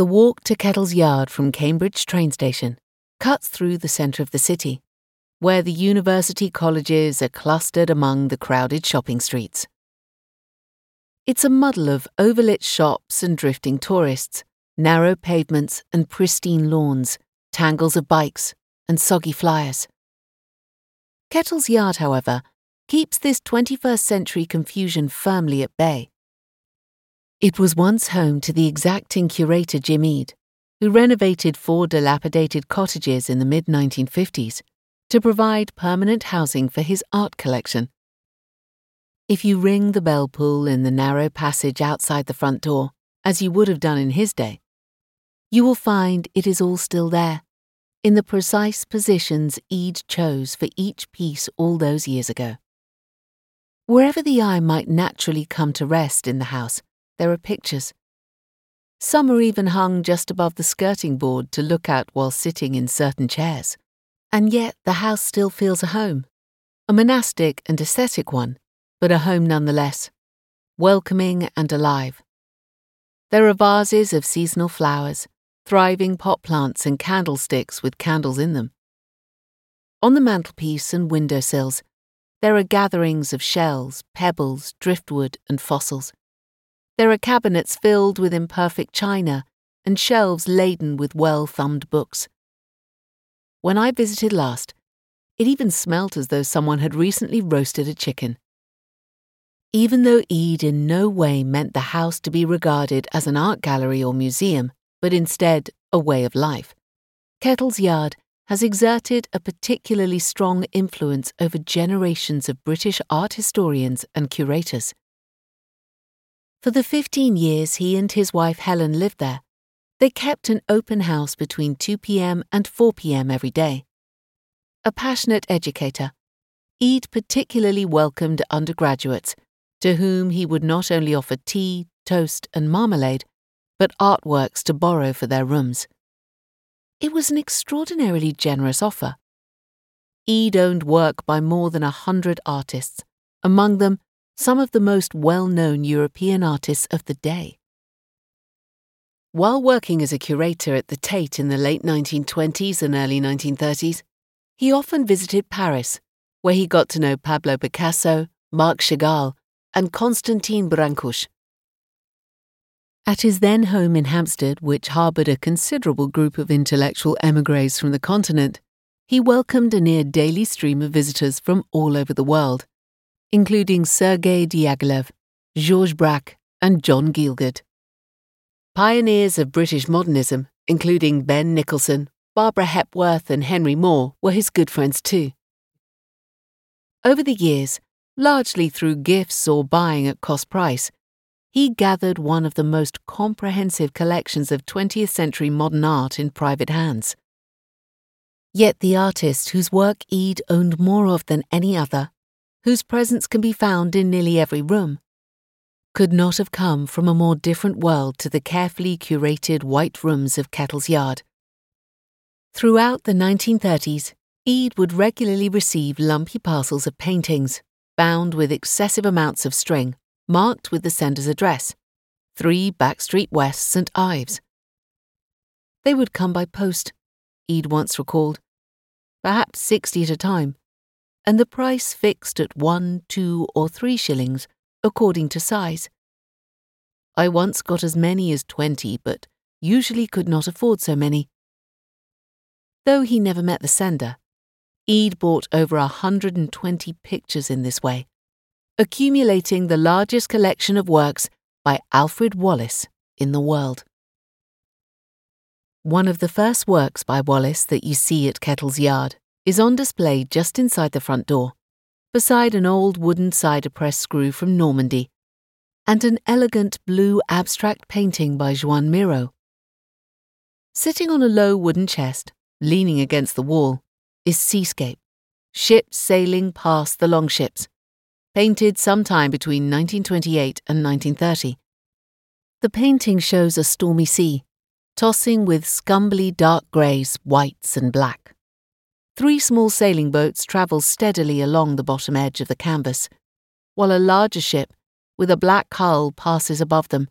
The walk to Kettle's Yard from Cambridge train station cuts through the centre of the city, where the university colleges are clustered among the crowded shopping streets. It's a muddle of overlit shops and drifting tourists, narrow pavements and pristine lawns, tangles of bikes and soggy flyers. Kettle's Yard, however, keeps this 21st century confusion firmly at bay. It was once home to the exacting curator Jim Ede, who renovated four dilapidated cottages in the mid 1950s to provide permanent housing for his art collection. If you ring the bell pull in the narrow passage outside the front door, as you would have done in his day, you will find it is all still there, in the precise positions Ede chose for each piece all those years ago. Wherever the eye might naturally come to rest in the house, there are pictures. Some are even hung just above the skirting board to look at while sitting in certain chairs. And yet the house still feels a home. A monastic and ascetic one, but a home nonetheless, welcoming and alive. There are vases of seasonal flowers, thriving pot plants, and candlesticks with candles in them. On the mantelpiece and window sills, there are gatherings of shells, pebbles, driftwood, and fossils. There are cabinets filled with imperfect china and shelves laden with well thumbed books. When I visited last, it even smelt as though someone had recently roasted a chicken. Even though Ede in no way meant the house to be regarded as an art gallery or museum, but instead a way of life, Kettle's Yard has exerted a particularly strong influence over generations of British art historians and curators. For the 15 years he and his wife Helen lived there, they kept an open house between 2 p.m. and 4 p.m. every day. A passionate educator, Ede particularly welcomed undergraduates, to whom he would not only offer tea, toast, and marmalade, but artworks to borrow for their rooms. It was an extraordinarily generous offer. Ede owned work by more than a hundred artists, among them some of the most well known European artists of the day. While working as a curator at the Tate in the late 1920s and early 1930s, he often visited Paris, where he got to know Pablo Picasso, Marc Chagall, and Constantin Brâncuși. At his then home in Hampstead, which harboured a considerable group of intellectual emigres from the continent, he welcomed a near daily stream of visitors from all over the world including Sergei Diaghilev, Georges Braque, and John Gielgud. Pioneers of British modernism, including Ben Nicholson, Barbara Hepworth, and Henry Moore, were his good friends too. Over the years, largely through gifts or buying at cost price, he gathered one of the most comprehensive collections of 20th century modern art in private hands. Yet the artist whose work Ede owned more of than any other whose presence can be found in nearly every room, could not have come from a more different world to the carefully curated white rooms of Kettle's Yard. Throughout the 1930s, Ede would regularly receive lumpy parcels of paintings, bound with excessive amounts of string, marked with the sender's address, 3 Backstreet West, St Ives. They would come by post, Ede once recalled, perhaps 60 at a time, and the price fixed at one, two, or three shillings, according to size. I once got as many as twenty, but usually could not afford so many. Though he never met the sender, Ede bought over a 120 pictures in this way, accumulating the largest collection of works by Alfred Wallis in the world. One of the first works by Wallis that you see at Kettle's Yard is on display just inside the front door, beside an old wooden cider press screw from Normandy and an elegant blue abstract painting by Juan Miro. Sitting on a low wooden chest, leaning against the wall, is Seascape, ships sailing past the longships, painted sometime between 1928 and 1930. The painting shows a stormy sea, tossing with scumbly dark greys, whites, and black. Three small sailing boats travel steadily along the bottom edge of the canvas, while a larger ship, with a black hull, passes above them,